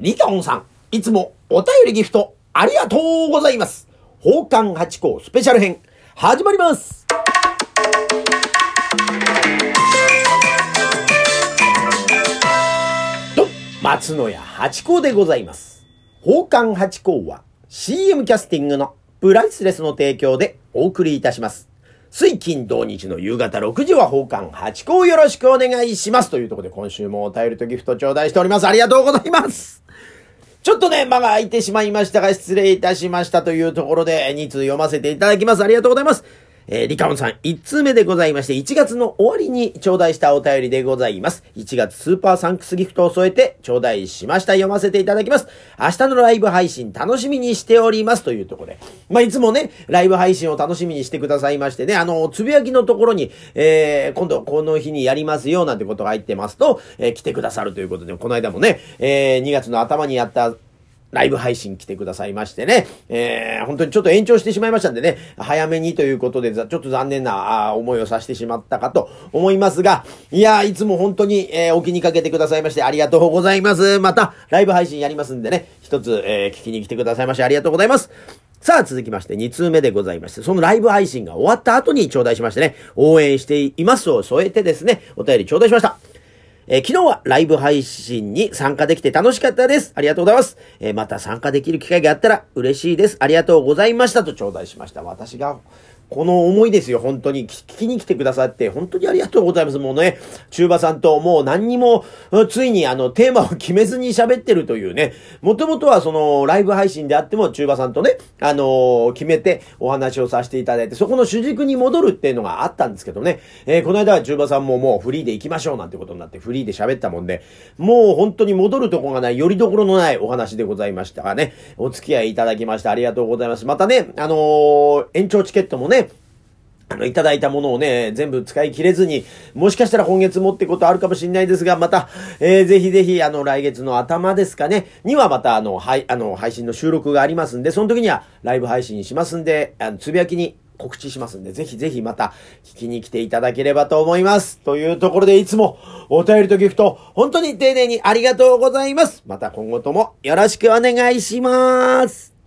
リカオンさん、いつもお便りギフトありがとうございます。宝冠八甲スペシャル編、始まります。と、松野屋八甲でございます。宝冠八甲は CM キャスティングのプライスレスの提供でお送りいたします。水金土日の夕方6時は宝冠八甲よろしくお願いします。というところで今週もお便りとギフト頂戴しております。ありがとうございます。ちょっとね、間が空いてしまいましたが、失礼いたしましたというところで、2通読ませていただきます。ありがとうございます。えー、リカオンさん、1通目でございまして、1月の終わりに頂戴したお便りでございます。1月スーパーサンクスギフトを添えて頂戴しました。読ませていただきます。明日のライブ配信楽しみにしております。というところで。まあ、いつもね、ライブ配信を楽しみにしてくださいましてね、あの、つぶやきのところに、えー、今度この日にやりますよ、なんてことが入ってますと、えー、来てくださるということで、この間もね、えー、2月の頭にやった、ライブ配信来てくださいましてね、えー、本当にちょっと延長してしまいましたんでね、早めにということで、ちょっと残念な思いをさせてしまったかと思いますが、いやいつも本当に、えー、お気にかけてくださいましてありがとうございます。また、ライブ配信やりますんでね、一つ、えー、聞きに来てくださいましてありがとうございます。さあ、続きまして、2通目でございまして、そのライブ配信が終わった後に頂戴しましてね、応援していますを添えてですね、お便り頂戴しました。えー、昨日はライブ配信に参加できて楽しかったです。ありがとうございます。えー、また参加できる機会があったら嬉しいです。ありがとうございましたと頂戴しました。私が、この思いですよ、本当に。聞きに来てくださって、本当にありがとうございます。もうね、中馬さんともう何にも、ついにあの、テーマを決めずに喋ってるというね、もともとはその、ライブ配信であっても、中馬さんとね、あのー、決めてお話をさせていただいて、そこの主軸に戻るっていうのがあったんですけどね、えー、この間は中馬さんももうフリーで行きましょうなんてことになって、フリーで喋ったもんで、もう本当に戻るとこがない、よりどころのないお話でございましたがね、お付き合いいただきましてありがとうございます。またね、あのー、延長チケットもね、あの、いただいたものをね、全部使い切れずに、もしかしたら今月もってことあるかもしれないですが、また、えー、ぜひぜひ、あの、来月の頭ですかね、にはまた、あの、はい、あの、配信の収録がありますんで、その時にはライブ配信しますんで、あの、つぶやきに告知しますんで、ぜひぜひまた聞きに来ていただければと思います。というところでいつもお便りとギフト、本当に丁寧にありがとうございます。また今後ともよろしくお願いします。